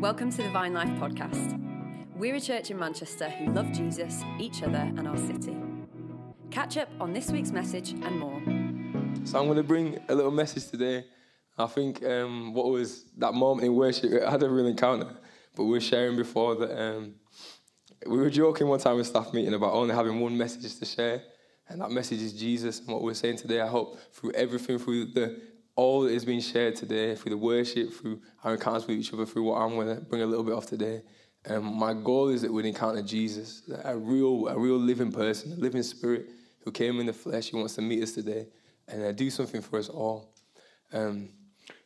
Welcome to the Vine Life podcast. We're a church in Manchester who love Jesus, each other, and our city. Catch up on this week's message and more. So I'm going to bring a little message today. I think um, what was that moment in worship, I had a real encounter, but we were sharing before that um, we were joking one time in staff meeting about only having one message to share, and that message is Jesus. And what we're saying today, I hope through everything, through the all that is being shared today, through the worship, through our encounters with each other, through what I'm going to bring a little bit of today. Um, my goal is that we'd encounter Jesus, a real, a real living person, a living spirit who came in the flesh. He wants to meet us today and uh, do something for us all. Um,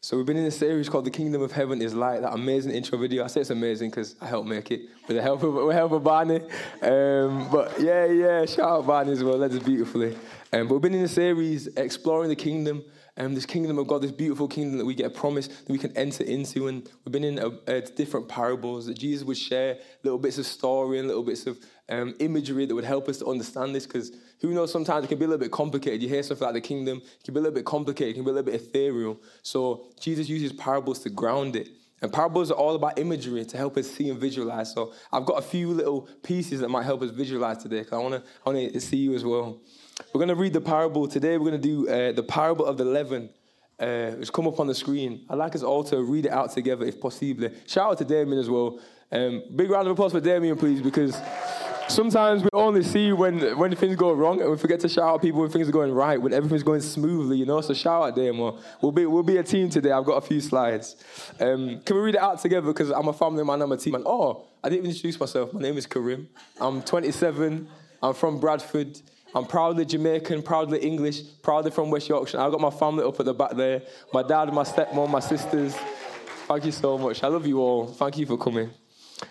so we've been in a series called "The Kingdom of Heaven Is Like." That amazing intro video. I say it's amazing because I helped make it with the help of with the help of Barney. Um, but yeah, yeah, shout out Barney as well. Led us beautifully. Um, but we've been in a series exploring the kingdom um, this kingdom of God, this beautiful kingdom that we get a promise that we can enter into. And we've been in a, a different parables that Jesus would share little bits of story and little bits of um, imagery that would help us to understand this. Because who knows, sometimes it can be a little bit complicated. You hear something like the kingdom, it can be a little bit complicated, it can be a little bit ethereal. So Jesus uses parables to ground it. And parables are all about imagery to help us see and visualize. So I've got a few little pieces that might help us visualize today because I want to I see you as well. We're going to read the parable today. We're going to do uh, the parable of the leaven. Uh, it's come up on the screen. I'd like us all to read it out together if possible. Shout out to Damien as well. Um, big round of applause for Damien, please, because sometimes we only see when, when things go wrong and we forget to shout out people when things are going right, when everything's going smoothly, you know? So shout out Damien. We'll be, we'll be a team today. I've got a few slides. Um, can we read it out together? Because I'm a family man, I'm a team man. Oh, I didn't even introduce myself. My name is Karim. I'm 27. I'm from Bradford. I'm proudly Jamaican, proudly English, proudly from West Yorkshire. I've got my family up at the back there. My dad, my stepmom, my sisters. Thank you so much. I love you all. Thank you for coming.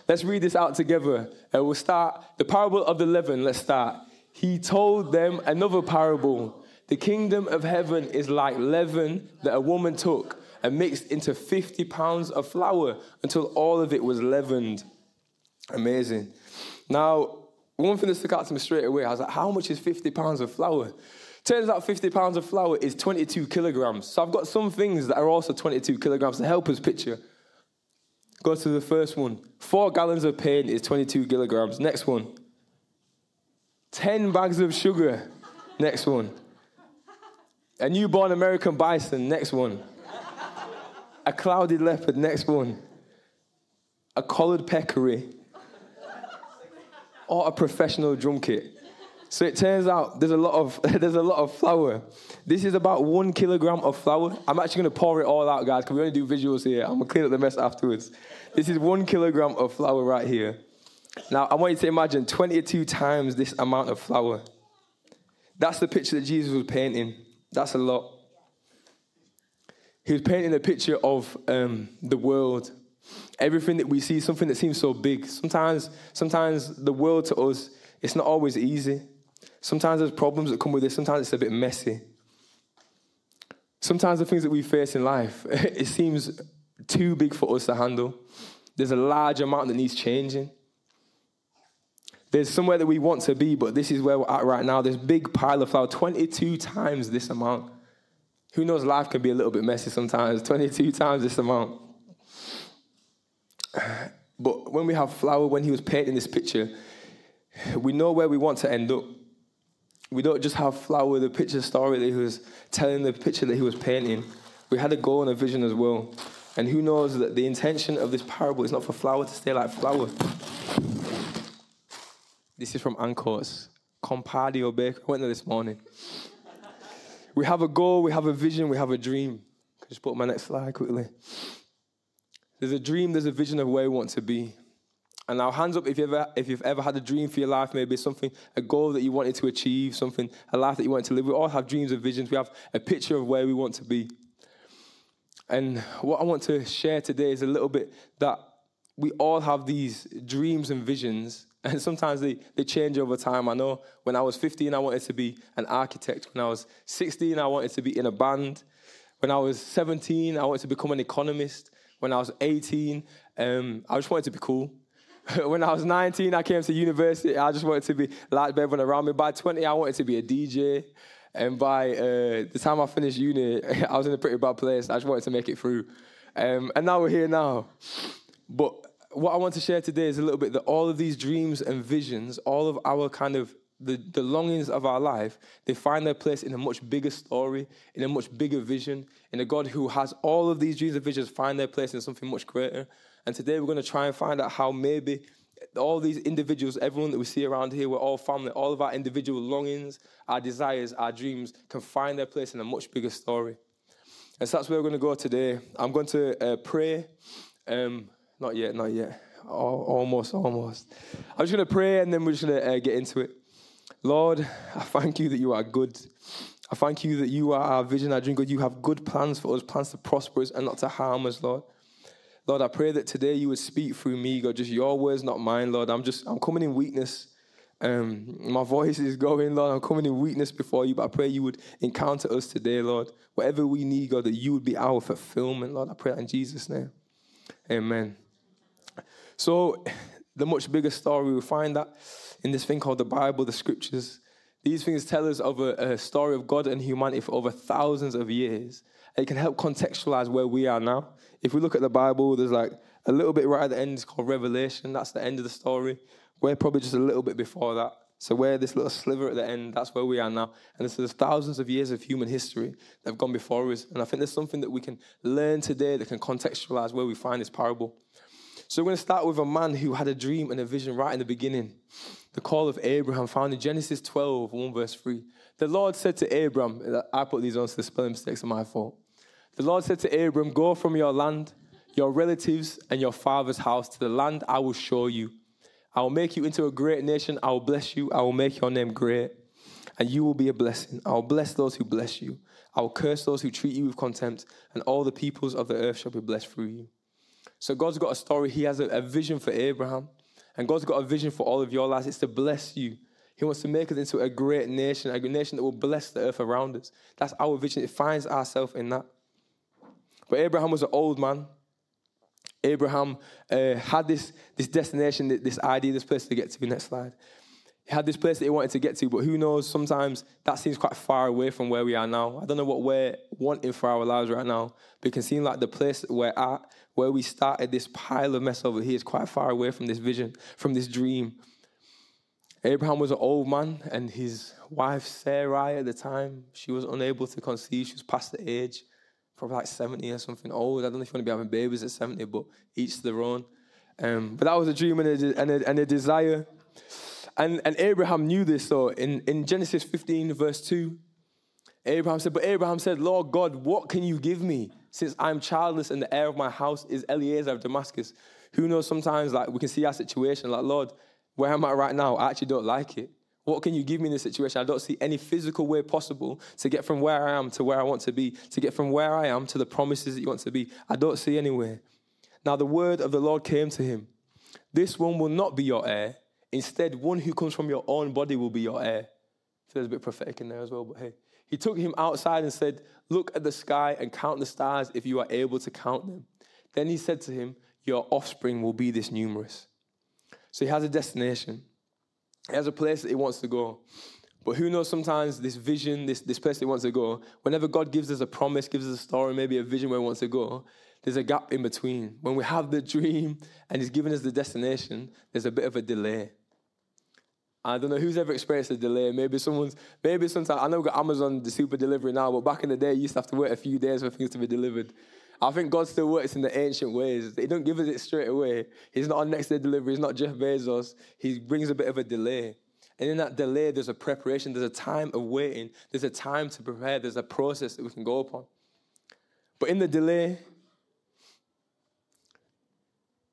Let's read this out together. Uh, we'll start the parable of the leaven. Let's start. He told them another parable. The kingdom of heaven is like leaven that a woman took and mixed into 50 pounds of flour until all of it was leavened. Amazing. Now, one thing that stuck out to me straight away, I was like, how much is 50 pounds of flour? Turns out 50 pounds of flour is 22 kilograms. So I've got some things that are also 22 kilograms to help us picture. Go to the first one. Four gallons of paint is 22 kilograms. Next one. 10 bags of sugar. Next one. A newborn American bison. Next one. A clouded leopard. Next one. A collared peccary or a professional drum kit. So it turns out there's a lot of there's a lot of flour. This is about one kilogram of flour. I'm actually gonna pour it all out, guys, because we only do visuals here. I'm gonna clean up the mess afterwards. This is one kilogram of flour right here. Now I want you to imagine 22 times this amount of flour. That's the picture that Jesus was painting. That's a lot. He was painting a picture of um, the world everything that we see, something that seems so big. Sometimes, sometimes the world to us, it's not always easy. Sometimes there's problems that come with it. Sometimes it's a bit messy. Sometimes the things that we face in life, it seems too big for us to handle. There's a large amount that needs changing. There's somewhere that we want to be, but this is where we're at right now. This big pile of flour, 22 times this amount. Who knows, life can be a little bit messy sometimes. 22 times this amount. But when we have flour, when he was painting this picture, we know where we want to end up. We don't just have flour the picture story that he was telling, the picture that he was painting. We had a goal and a vision as well. And who knows that the intention of this parable is not for flour to stay like flour. This is from Ancoats. Companio Baker. I went there this morning. We have a goal, we have a vision, we have a dream. Just put my next slide quickly. There's a dream, there's a vision of where we want to be. And now, hands up if you've, ever, if you've ever had a dream for your life, maybe something, a goal that you wanted to achieve, something, a life that you wanted to live. We all have dreams and visions. We have a picture of where we want to be. And what I want to share today is a little bit that we all have these dreams and visions, and sometimes they, they change over time. I know when I was 15, I wanted to be an architect. When I was 16, I wanted to be in a band. When I was 17, I wanted to become an economist. When I was 18, um, I just wanted to be cool. when I was 19, I came to university. I just wanted to be like everyone around me. By 20, I wanted to be a DJ. And by uh, the time I finished uni, I was in a pretty bad place. I just wanted to make it through. Um, and now we're here now. But what I want to share today is a little bit that all of these dreams and visions, all of our kind of the, the longings of our life, they find their place in a much bigger story, in a much bigger vision, in a God who has all of these dreams and visions find their place in something much greater. And today we're going to try and find out how maybe all these individuals, everyone that we see around here, we're all family, all of our individual longings, our desires, our dreams can find their place in a much bigger story. And so that's where we're going to go today. I'm going to uh, pray. Um, not yet, not yet. Oh, almost, almost. I'm just going to pray and then we're just going to uh, get into it. Lord, I thank you that you are good. I thank you that you are our vision, our dream, God. You have good plans for us, plans to prosper us and not to harm us, Lord. Lord, I pray that today you would speak through me, God, just your words, not mine, Lord. I'm just, I'm coming in weakness. Um, my voice is going, Lord. I'm coming in weakness before you, but I pray you would encounter us today, Lord. Whatever we need, God, that you would be our fulfillment, Lord. I pray in Jesus' name. Amen. So, the much bigger story, we find that in this thing called the Bible, the scriptures. These things tell us of a, a story of God and humanity for over thousands of years. It can help contextualize where we are now. If we look at the Bible, there's like a little bit right at the end, it's called Revelation. That's the end of the story. We're probably just a little bit before that. So we're this little sliver at the end, that's where we are now. And there's thousands of years of human history that have gone before us. And I think there's something that we can learn today that can contextualize where we find this parable. So we're going to start with a man who had a dream and a vision right in the beginning. The call of Abraham found in Genesis 12, 1 verse 3. The Lord said to Abraham, I put these on so the spelling mistakes are my fault. The Lord said to Abram, Go from your land, your relatives, and your father's house to the land I will show you. I will make you into a great nation. I will bless you. I will make your name great, and you will be a blessing. I will bless those who bless you. I will curse those who treat you with contempt, and all the peoples of the earth shall be blessed through you. So God's got a story. He has a, a vision for Abraham, and God's got a vision for all of your lives. It's to bless you. He wants to make us into a great nation, a nation that will bless the earth around us. That's our vision. It finds ourselves in that. But Abraham was an old man. Abraham uh, had this, this destination, this idea, this place to get to. Next slide. He had this place that he wanted to get to, but who knows, sometimes that seems quite far away from where we are now. I don't know what we're wanting for our lives right now, but it can seem like the place we're at, where we started this pile of mess over here, is quite far away from this vision, from this dream. Abraham was an old man, and his wife Sarai at the time, she was unable to conceive. She was past the age probably like 70 or something old. I don't know if you want to be having babies at 70, but each to their own. Um, but that was a dream and a, and a, and a desire. And, and Abraham knew this. So in, in Genesis 15, verse 2, Abraham said, But Abraham said, Lord God, what can you give me? Since I'm childless and the heir of my house is Eliezer of Damascus. Who knows sometimes like we can see our situation, like, Lord, where am I right now? I actually don't like it. What can you give me in this situation? I don't see any physical way possible to get from where I am to where I want to be, to get from where I am to the promises that you want to be. I don't see anywhere. Now the word of the Lord came to him This one will not be your heir. Instead, one who comes from your own body will be your heir. So there's a bit prophetic in there as well, but hey. He took him outside and said, Look at the sky and count the stars if you are able to count them. Then he said to him, Your offspring will be this numerous. So he has a destination. He has a place that he wants to go. But who knows, sometimes this vision, this, this place he wants to go, whenever God gives us a promise, gives us a story, maybe a vision where he wants to go, there's a gap in between. When we have the dream and he's given us the destination, there's a bit of a delay. I don't know who's ever experienced a delay. Maybe someone's, maybe sometimes, I know we got Amazon, the super delivery now, but back in the day, you used to have to wait a few days for things to be delivered. I think God still works in the ancient ways. He don't give us it straight away. He's not on next day delivery. He's not Jeff Bezos. He brings a bit of a delay. And in that delay, there's a preparation. There's a time of waiting. There's a time to prepare. There's a process that we can go upon. But in the delay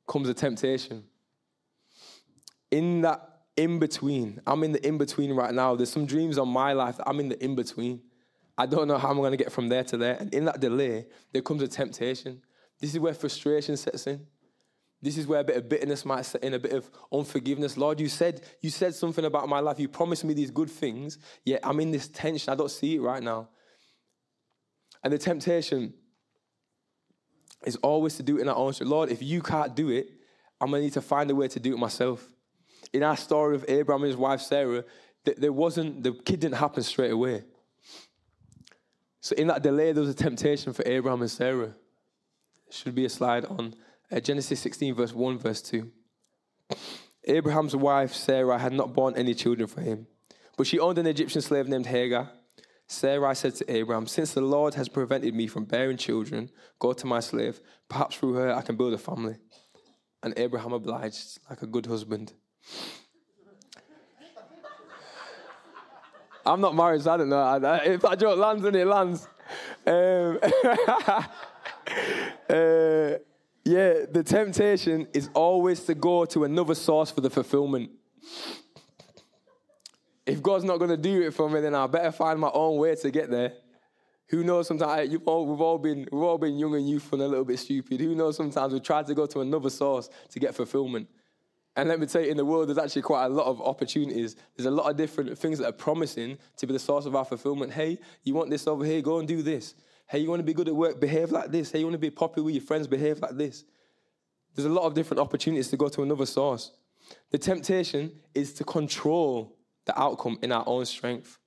comes a temptation. In that in between, I'm in the in between right now. There's some dreams on my life. I'm in the in between. I don't know how I'm going to get from there to there. And in that delay, there comes a temptation. This is where frustration sets in. This is where a bit of bitterness might set in, a bit of unforgiveness. Lord, you said you said something about my life. You promised me these good things, yet I'm in this tension. I don't see it right now. And the temptation is always to do it in our own strength. Lord, if you can't do it, I'm gonna need to find a way to do it myself. In our story of Abraham and his wife Sarah, there wasn't the kid didn't happen straight away. So in that delay, there was a temptation for Abraham and Sarah. Should be a slide on Uh, Genesis 16, verse 1, verse 2. Abraham's wife, Sarah, had not borne any children for him, but she owned an Egyptian slave named Hagar. Sarai said to Abraham, Since the Lord has prevented me from bearing children, go to my slave. Perhaps through her I can build a family. And Abraham obliged like a good husband. I'm not married, so I don't know. If that joke lands, then it lands. Um, uh, yeah, the temptation is always to go to another source for the fulfillment. If God's not going to do it for me, then I better find my own way to get there. Who knows? Sometimes all, we've all been we've all been young and youthful and a little bit stupid. Who knows? Sometimes we try to go to another source to get fulfillment. And let me tell you, in the world, there's actually quite a lot of opportunities. There's a lot of different things that are promising to be the source of our fulfillment. Hey, you want this over here? Go and do this. Hey, you want to be good at work? Behave like this. Hey, you want to be popular with your friends? Behave like this. There's a lot of different opportunities to go to another source. The temptation is to control the outcome in our own strength.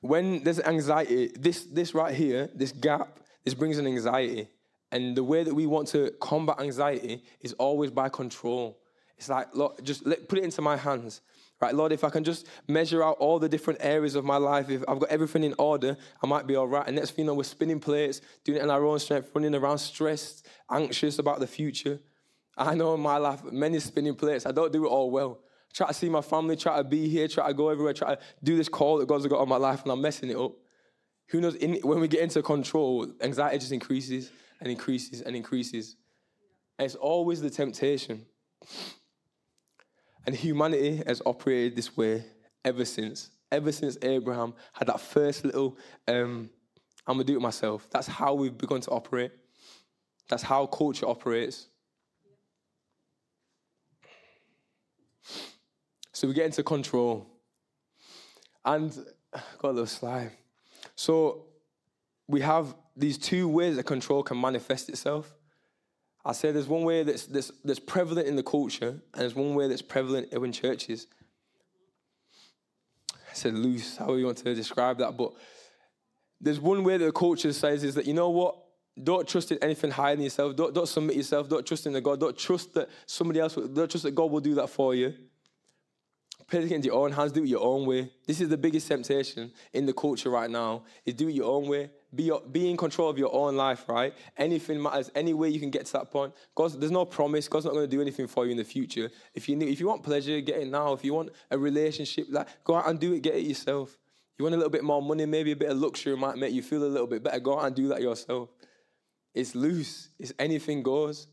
When there's anxiety, this, this right here, this gap, this brings an anxiety. And the way that we want to combat anxiety is always by control. It's like, just let, put it into my hands. Right, Lord, if I can just measure out all the different areas of my life, if I've got everything in order, I might be all right. And next thing you know, we're spinning plates, doing it in our own strength, running around stressed, anxious about the future. I know in my life, many spinning plates, I don't do it all well. I try to see my family, try to be here, try to go everywhere, try to do this call that God's got on my life, and I'm messing it up. Who knows? In, when we get into control, anxiety just increases and increases and increases. And it's always the temptation. And humanity has operated this way ever since. Ever since Abraham had that first little, um, I'm gonna do it myself. That's how we've begun to operate. That's how culture operates. So we get into control. And got a little slide. So we have these two ways that control can manifest itself. I say there's one way that's, that's, that's prevalent in the culture, and there's one way that's prevalent in churches. I said loose, how you want to describe that, but there's one way that the culture says is that, you know what? Don't trust in anything higher than yourself. Don't, don't submit yourself. Don't trust in the God. Don't trust that somebody else, don't trust that God will do that for you. Put it into your own hands, do it your own way. This is the biggest temptation in the culture right now, is do it your own way. Be, be in control of your own life, right? Anything matters, any way you can get to that point. God's, there's no promise. God's not going to do anything for you in the future. If you, if you want pleasure, get it now. If you want a relationship, like, go out and do it, get it yourself. You want a little bit more money, maybe a bit of luxury might make you feel a little bit better. Go out and do that yourself. It's loose. It's anything goes.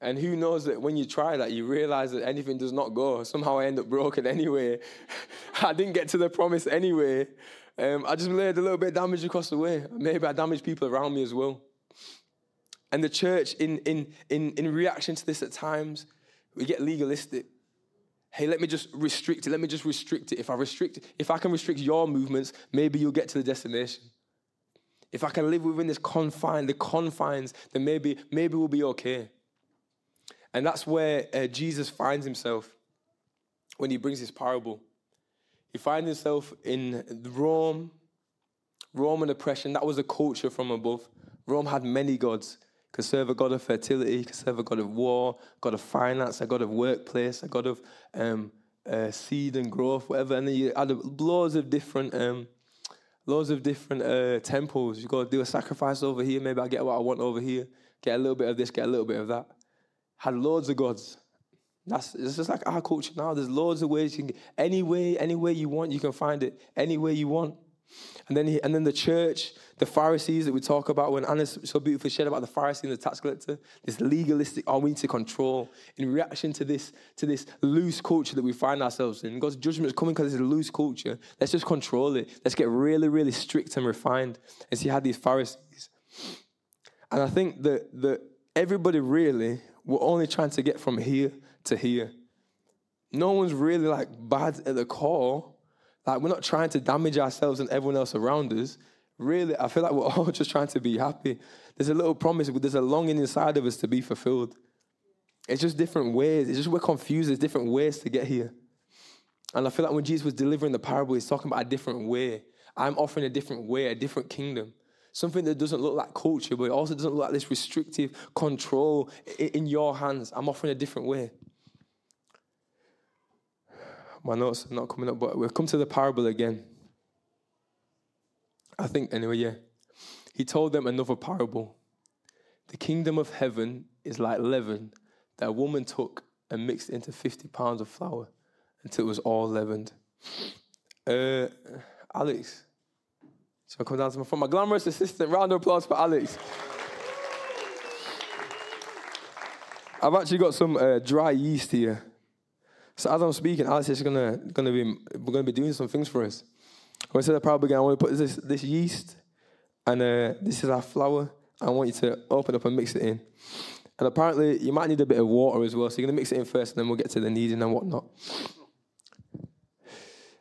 And who knows that when you try that, you realize that anything does not go. Somehow I end up broken anyway. I didn't get to the promise anyway. Um, I just laid a little bit of damage across the way. Maybe I damaged people around me as well. And the church, in, in, in, in reaction to this at times, we get legalistic. Hey, let me just restrict it. Let me just restrict it. If I restrict, if I can restrict your movements, maybe you'll get to the destination. If I can live within this confine, the confines, then maybe, maybe we'll be okay. And that's where uh, Jesus finds himself when he brings his parable. He finds himself in Rome, Roman oppression. That was a culture from above. Rome had many gods. Could serve a god of fertility, could serve a god of war, god of finance, a god of workplace, a god of um, uh, seed and growth, whatever. And then you had loads of different, um, loads of different uh, temples. You got to do a sacrifice over here. Maybe I get what I want over here. Get a little bit of this, get a little bit of that. Had loads of gods. That's it's just like our culture now. There's loads of ways you can any way, any way you want, you can find it any way you want. And then he, and then the church, the Pharisees that we talk about when Anna so beautifully shared about the Pharisee and the tax collector, this legalistic, oh, we need to control in reaction to this, to this loose culture that we find ourselves in. God's judgment is coming because it's a loose culture. Let's just control it. Let's get really, really strict and refined. And see how these Pharisees. And I think that that everybody really were only trying to get from here to here. No one's really like bad at the core. Like we're not trying to damage ourselves and everyone else around us. Really, I feel like we're all just trying to be happy. There's a little promise, but there's a longing inside of us to be fulfilled. It's just different ways. It's just we're confused. There's different ways to get here. And I feel like when Jesus was delivering the parable, he's talking about a different way. I'm offering a different way, a different kingdom. Something that doesn't look like culture, but it also doesn't look like this restrictive control in your hands. I'm offering a different way. My notes are not coming up, but we've come to the parable again. I think, anyway, yeah. He told them another parable. The kingdom of heaven is like leaven that a woman took and mixed into 50 pounds of flour until it was all leavened. Uh, Alex, so I come down to my front. My glamorous assistant. Round of applause for Alex. I've actually got some uh, dry yeast here. So as I'm speaking, Alex is gonna gonna be we're gonna be doing some things for us. When I said the probably again, I want to put this this yeast and uh, this is our flour. I want you to open up and mix it in. And apparently, you might need a bit of water as well. So you're gonna mix it in first, and then we'll get to the kneading and whatnot.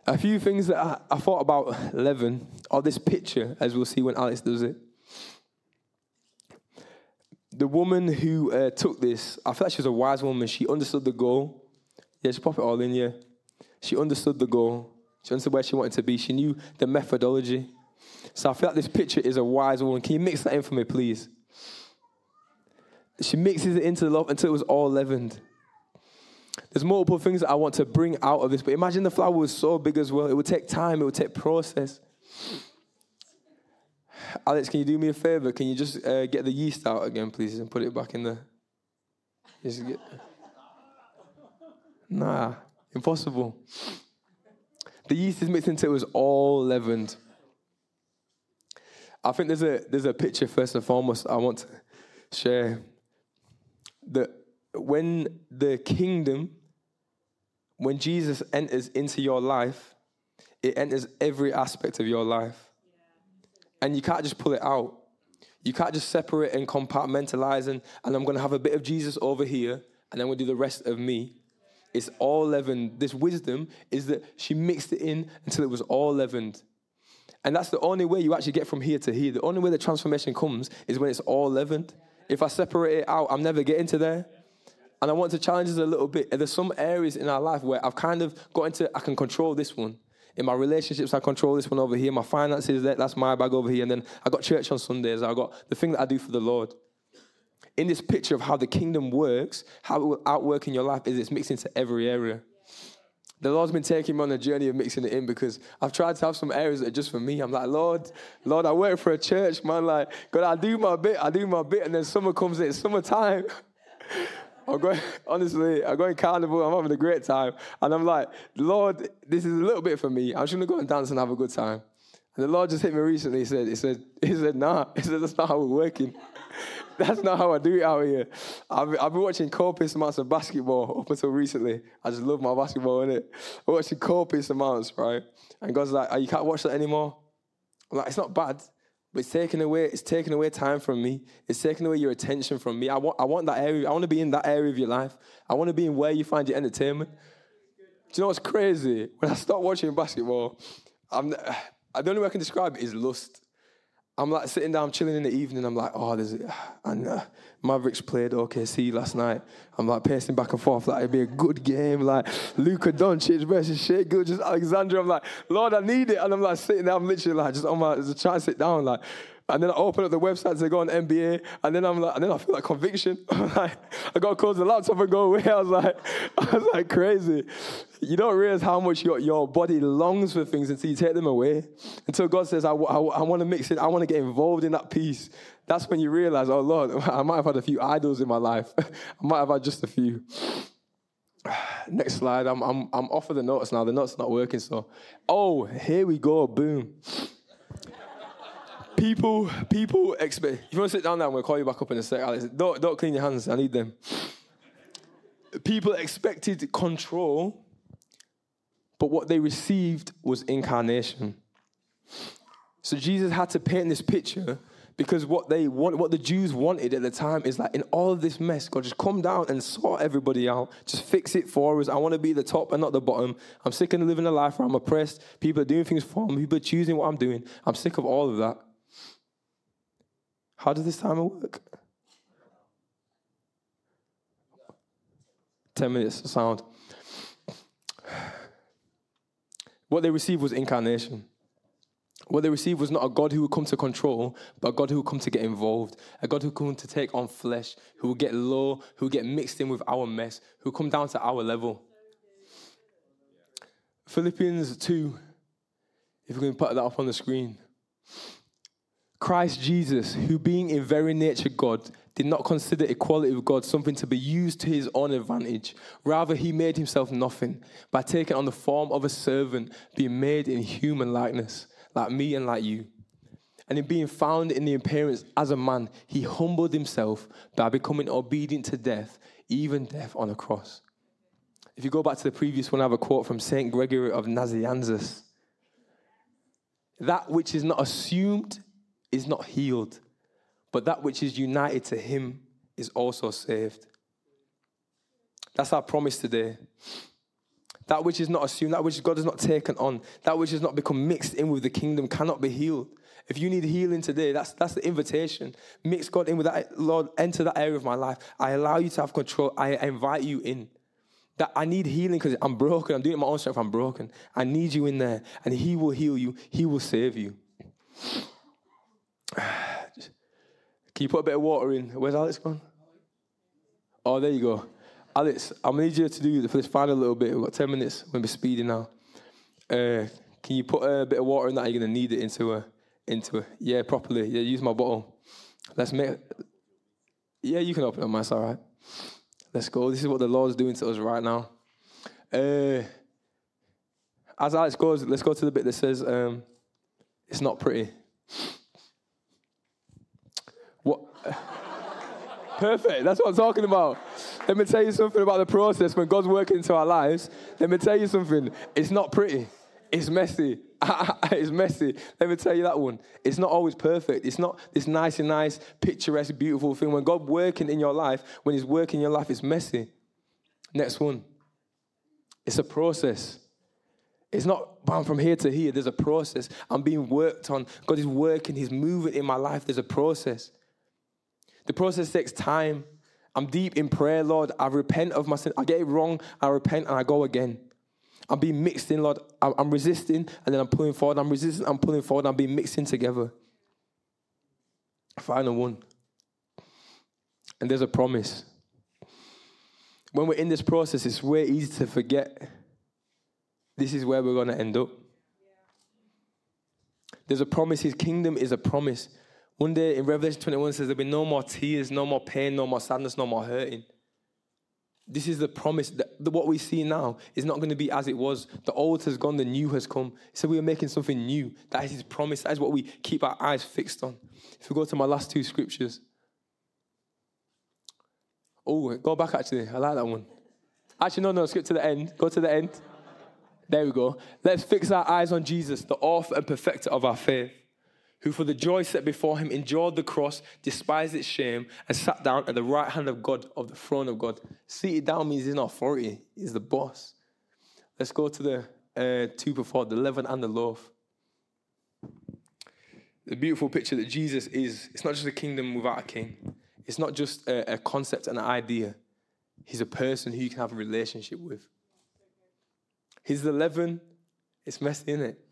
A few things that I, I thought about leaven, or this picture, as we'll see when Alex does it. The woman who uh, took this, I feel like she was a wise woman. She understood the goal. Yeah, she pop it all in, yeah. She understood the goal. She understood where she wanted to be. She knew the methodology. So I feel like this picture is a wise woman. Can you mix that in for me, please? She mixes it into the love until it was all leavened. There's multiple things that I want to bring out of this, but imagine the flour was so big as well. It would take time, it would take process. Alex, can you do me a favor? Can you just uh, get the yeast out again, please, and put it back in the. Nah, impossible. The yeast is mixed until it was all leavened. I think there's a there's a picture first and foremost I want to share that when the kingdom, when Jesus enters into your life, it enters every aspect of your life. And you can't just pull it out. You can't just separate and compartmentalize and, and I'm going to have a bit of Jesus over here and then we'll do the rest of me. It's all leavened. This wisdom is that she mixed it in until it was all leavened. And that's the only way you actually get from here to here. The only way the transformation comes is when it's all leavened. If I separate it out, I'm never getting to there. And I want to challenge us a little bit. There's some areas in our life where I've kind of got into, I can control this one. In my relationships, I control this one over here. My finances, that's my bag over here. And then I got church on Sundays. I got the thing that I do for the Lord. In this picture of how the kingdom works, how it will outwork in your life is it's mixed into every area. The Lord's been taking me on a journey of mixing it in because I've tried to have some areas that are just for me. I'm like, Lord, Lord, I work for a church, man. Like, God, I do my bit, I do my bit, and then summer comes in, summertime. I'm going, honestly, I'm going carnival, I'm having a great time. And I'm like, Lord, this is a little bit for me. I'm just gonna go and dance and have a good time. And the Lord just hit me recently. He said, He said, He said, nah. He said, that's not how we're working. that's not how I do it out here. I've, I've been watching copious amounts of basketball up until recently. I just love my basketball, innit? I'm watching copious amounts, right? And God's like, oh, you can't watch that anymore. I'm like, it's not bad. But it's taking away, it's taking away time from me. It's taking away your attention from me. I want, I want that area. I want to be in that area of your life. I want to be in where you find your entertainment. Do you know what's crazy? When I start watching basketball, I'm, the only way I can describe it is lust. I'm like sitting down, chilling in the evening. I'm like, oh, there's, and uh, Mavericks played OKC last night. I'm like pacing back and forth, like it'd be a good game, like Luka Doncic versus Shai Gilgeous-Alexander. I'm like, Lord, I need it, and I'm like sitting there, I'm literally like just on my, just trying to sit down, like and then I open up the website to go on NBA, and then I'm like, and then I feel like conviction. like, I got to close the laptop and go away. I was like, I was like crazy. You don't realize how much your, your body longs for things until you take them away. Until God says, I, I, I want to mix it, I want to get involved in that piece. That's when you realize, oh Lord, I might have had a few idols in my life. I might have had just a few. Next slide. I'm, I'm, I'm off of the notes now. The notes not working. So, oh, here we go. Boom people, people expect. If you want to sit down now, I'm going to call you back up in a sec, Alex. Don't, don't clean your hands. I need them. People expected control, but what they received was incarnation. So Jesus had to paint this picture because what they want, what the Jews wanted at the time is like in all of this mess, God just come down and sort everybody out. Just fix it for us. I want to be the top and not the bottom. I'm sick of living a life where I'm oppressed. People are doing things for me. People are choosing what I'm doing. I'm sick of all of that. How does this timer work? 10 minutes sound. What they received was incarnation. What they received was not a God who would come to control, but a God who would come to get involved, a God who would come to take on flesh, who would get low, who would get mixed in with our mess, who would come down to our level. Philippians 2, if we can put that up on the screen. Christ Jesus, who being in very nature God, did not consider equality with God something to be used to his own advantage. Rather, he made himself nothing by taking on the form of a servant, being made in human likeness, like me and like you. And in being found in the appearance as a man, he humbled himself by becoming obedient to death, even death on a cross. If you go back to the previous one, I have a quote from St. Gregory of Nazianzus. That which is not assumed is not healed, but that which is united to him is also saved. That's our promise today. That which is not assumed, that which God has not taken on, that which has not become mixed in with the kingdom cannot be healed. If you need healing today, that's, that's the invitation. Mix God in with that. Lord, enter that area of my life. I allow you to have control. I invite you in. That I need healing because I'm broken. I'm doing it my own strength. I'm broken. I need you in there. And He will heal you, He will save you. Can you put a bit of water in? Where's Alex gone? Oh, there you go. Alex, I'm gonna need you to do for this final little bit. We've got 10 minutes. We're going to be speeding now. Uh, can you put a bit of water in that? You're gonna need it into a, into a, yeah, properly. Yeah, use my bottle. Let's make, yeah, you can open it, that's all right. Let's go. This is what the Lord's doing to us right now. Uh, as Alex goes, let's go to the bit that says, um, it's not pretty. Perfect. That's what I'm talking about. Let me tell you something about the process when God's working into our lives. Let me tell you something. It's not pretty. It's messy. it's messy. Let me tell you that one. It's not always perfect. It's not this nice and nice, picturesque, beautiful thing. When God working in your life, when He's working in your life, it's messy. Next one. It's a process. It's not from here to here. There's a process. I'm being worked on. God is working. He's moving in my life. There's a process. The process takes time. I'm deep in prayer, Lord. I repent of my sin. I get it wrong. I repent and I go again. I'm being mixed in, Lord. I'm resisting and then I'm pulling forward. I'm resisting, I'm pulling forward. I'm being mixed in together. Final one. And there's a promise. When we're in this process, it's way easy to forget this is where we're going to end up. There's a promise. His kingdom is a promise. One day in Revelation 21 says there'll be no more tears, no more pain, no more sadness, no more hurting. This is the promise that what we see now is not going to be as it was. The old has gone, the new has come. So we are making something new. That is his promise. That is what we keep our eyes fixed on. If we go to my last two scriptures. Oh, go back actually. I like that one. Actually, no, no, skip to the end. Go to the end. There we go. Let's fix our eyes on Jesus, the author and perfecter of our faith who for the joy set before him endured the cross, despised its shame, and sat down at the right hand of God, of the throne of God. Seated down means he's in authority, he's the boss. Let's go to the uh, two before, the leaven and the loaf. The beautiful picture that Jesus is, it's not just a kingdom without a king. It's not just a, a concept, and an idea. He's a person who you can have a relationship with. He's the leaven. It's messy, isn't it?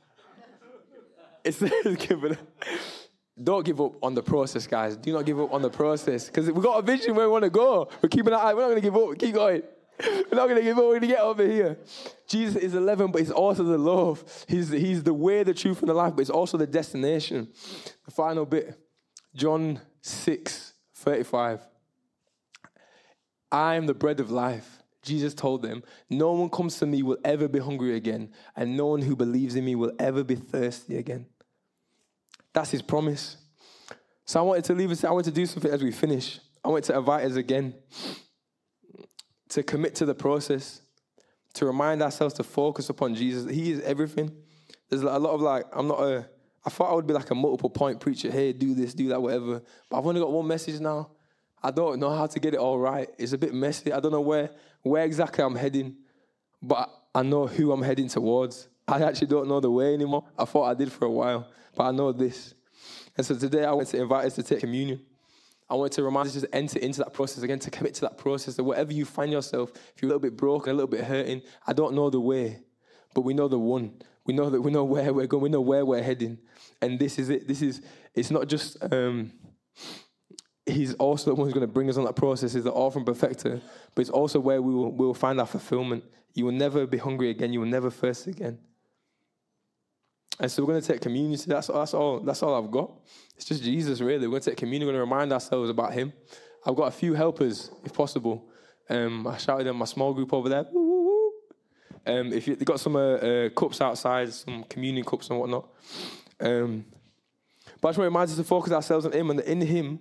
It's giving. Don't give up on the process, guys. Do not give up on the process because we've got a vision where we want to go. We're keeping an eye. We're not going to give up. Keep going. We're not going to give up. We're going to get over here. Jesus is leaven, but he's also the loaf. He's, he's the way, the truth, and the life, but it's also the destination. The final bit John 6 35. I am the bread of life. Jesus told them, No one comes to me will ever be hungry again, and no one who believes in me will ever be thirsty again. That's his promise. So I wanted to leave us, I wanted to do something as we finish. I wanted to invite us again to commit to the process, to remind ourselves to focus upon Jesus. He is everything. There's a lot of like, I'm not a, I thought I would be like a multiple point preacher. Hey, do this, do that, whatever. But I've only got one message now. I don't know how to get it all right. It's a bit messy. I don't know where, where exactly I'm heading, but I know who I'm heading towards. I actually don't know the way anymore. I thought I did for a while, but I know this. And so today I want to invite us to take communion. I want to remind us to enter into that process again, to commit to that process. That whatever you find yourself, if you're a little bit broken, a little bit hurting, I don't know the way, but we know the one. We know that we know where we're going. We know where we're heading, and this is it. This is. It's not just. Um, he's also the one who's going to bring us on that process. He's the author and perfecter, but it's also where we will, we will find our fulfillment. You will never be hungry again. You will never thirst again. And so we're going to take communion. That's, that's all. That's all I've got. It's just Jesus, really. We're going to take communion. We're going to remind ourselves about Him. I've got a few helpers, if possible. Um, I shouted in my small group over there. Um, if you have got some uh, uh, cups outside, some communion cups and whatnot. Um, but I just want to remind us to focus ourselves on Him, and in Him,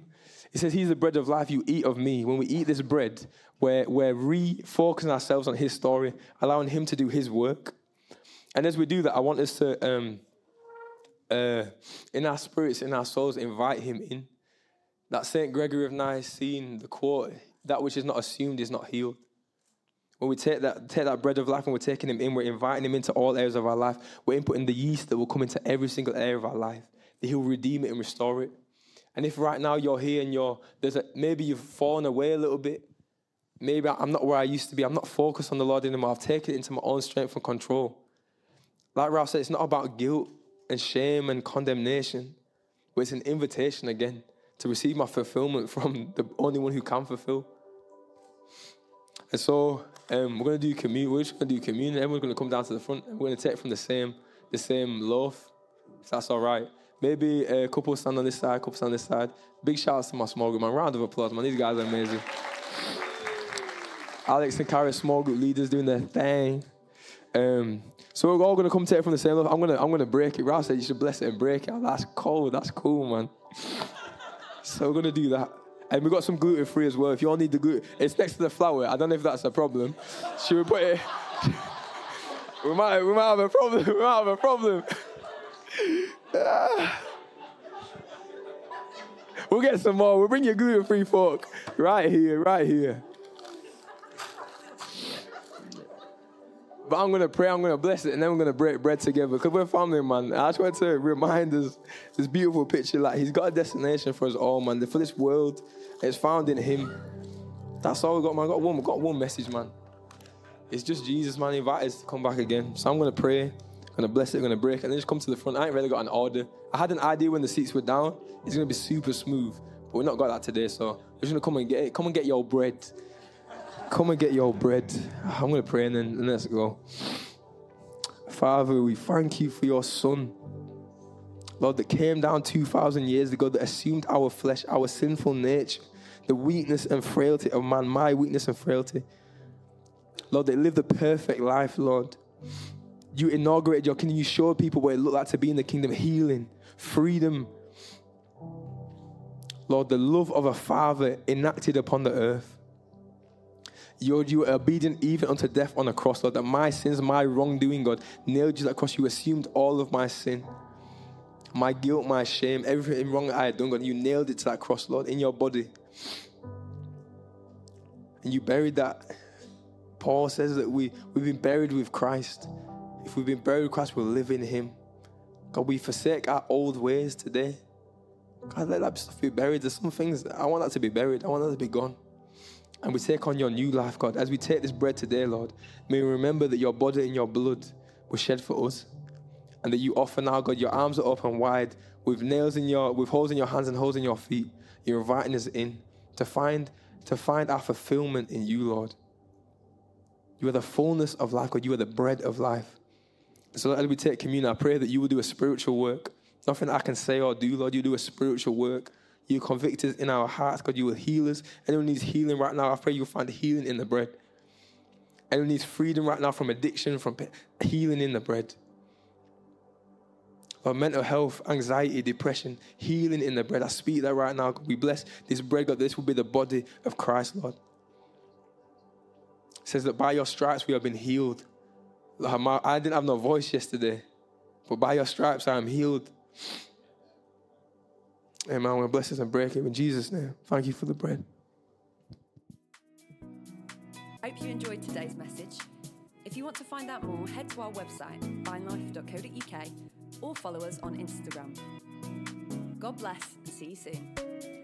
He says He's the bread of life. You eat of me. When we eat this bread, we're, we're refocusing ourselves on His story, allowing Him to do His work. And as we do that, I want us to, um, uh, in our spirits, in our souls, invite Him in. That St. Gregory of Nicene, the quote, that which is not assumed is not healed. When we take that, take that bread of life and we're taking him in, we're inviting him into all areas of our life. We're inputting the yeast that will come into every single area of our life. That he'll redeem it and restore it. And if right now you're here and you're there's a, maybe you've fallen away a little bit, maybe I'm not where I used to be. I'm not focused on the Lord anymore. I've taken it into my own strength and control. Like Ralph said, it's not about guilt and shame and condemnation, but it's an invitation again to receive my fulfillment from the only one who can fulfill. And so um, we're to do communion. We're just to do communion. Everyone's to come down to the front. We're to take from the same the same loaf. If that's all right. Maybe a couple stand on this side, couple stand on this side. Big shout out to my small group, man. Round of applause, man. These guys are amazing. Alex and Kara, small group leaders, doing their thing. Um, so we're all gonna come take it from the same loaf. I'm gonna I'm gonna break it. Ralph said you should bless it and break it. That's cold. That's cool, man. so we're gonna do that. And we've got some gluten free as well. If you all need the gluten, it's next to the flour. I don't know if that's a problem. Should we put it? we might, we might have a problem. We might have a problem. we'll get some more. We'll bring you gluten free fork right here, right here. But I'm going to pray, I'm going to bless it, and then we're going to break bread together because we're family, man. I just want to remind us this beautiful picture like, He's got a destination for us all, man. For this world, it's found in Him. That's all we got, man. I got one, got one message, man. It's just Jesus, man. Invite us to come back again. So I'm going to pray, To bless it, to break, and then just come to the front. I ain't really got an order. I had an idea when the seats were down. It's to be super smooth, but we're not got that today, so we're just to come and get it. Come and get your bread. Come and get your bread. I'm to pray and then and let's go. Father, we thank you for your Son. Lord, that came down 2,000 years ago, that assumed our flesh, our sinful nature, the weakness and frailty of man, my weakness and frailty. Lord, they lived a perfect life, Lord. You inaugurated your kingdom. You showed people what it looked like to be in the kingdom healing, freedom. Lord, the love of a father enacted upon the earth. You, you were obedient even unto death on the cross, Lord, that my sins, my wrongdoing, God, nailed you to that cross. You assumed all of my sin, my guilt, my shame, everything wrong I had done, God. You nailed it to that cross, Lord, in your body. And you buried that. Paul says that we, we've been buried with Christ. If we've been buried with Christ, we'll live in Him. God, we forsake our old ways today. God, let that stuff be buried. There's some things, I want that to be buried. I want that to be gone. And we take on your new life, God. As we take this bread today, Lord, may we remember that your body and your blood were shed for us. And that you offer now, God, your arms are open wide with nails in your, with holes in your hands and holes in your feet. You're inviting us in to find, to find our fulfillment in you, Lord. You are the fullness of life, God. You are the bread of life. So as we take communion, I pray that you will do a spiritual work. Nothing I can say or do, Lord. You do a spiritual work you convict us in our hearts, God. You will heal us. Anyone needs healing right now, I pray you'll find healing in the bread. Anyone needs freedom right now from addiction, from healing in the bread. Or mental health, anxiety, depression, healing in the bread. I speak that right now. We bless this bread, God. This will be the body of Christ, Lord. It says that by your stripes we have been healed. I didn't have no voice yesterday, but by your stripes I am healed. Amen. I want to bless us and break it in Jesus' name. Thank you for the bread. Hope you enjoyed today's message. If you want to find out more, head to our website, vinelife.co.uk, or follow us on Instagram. God bless and see you soon.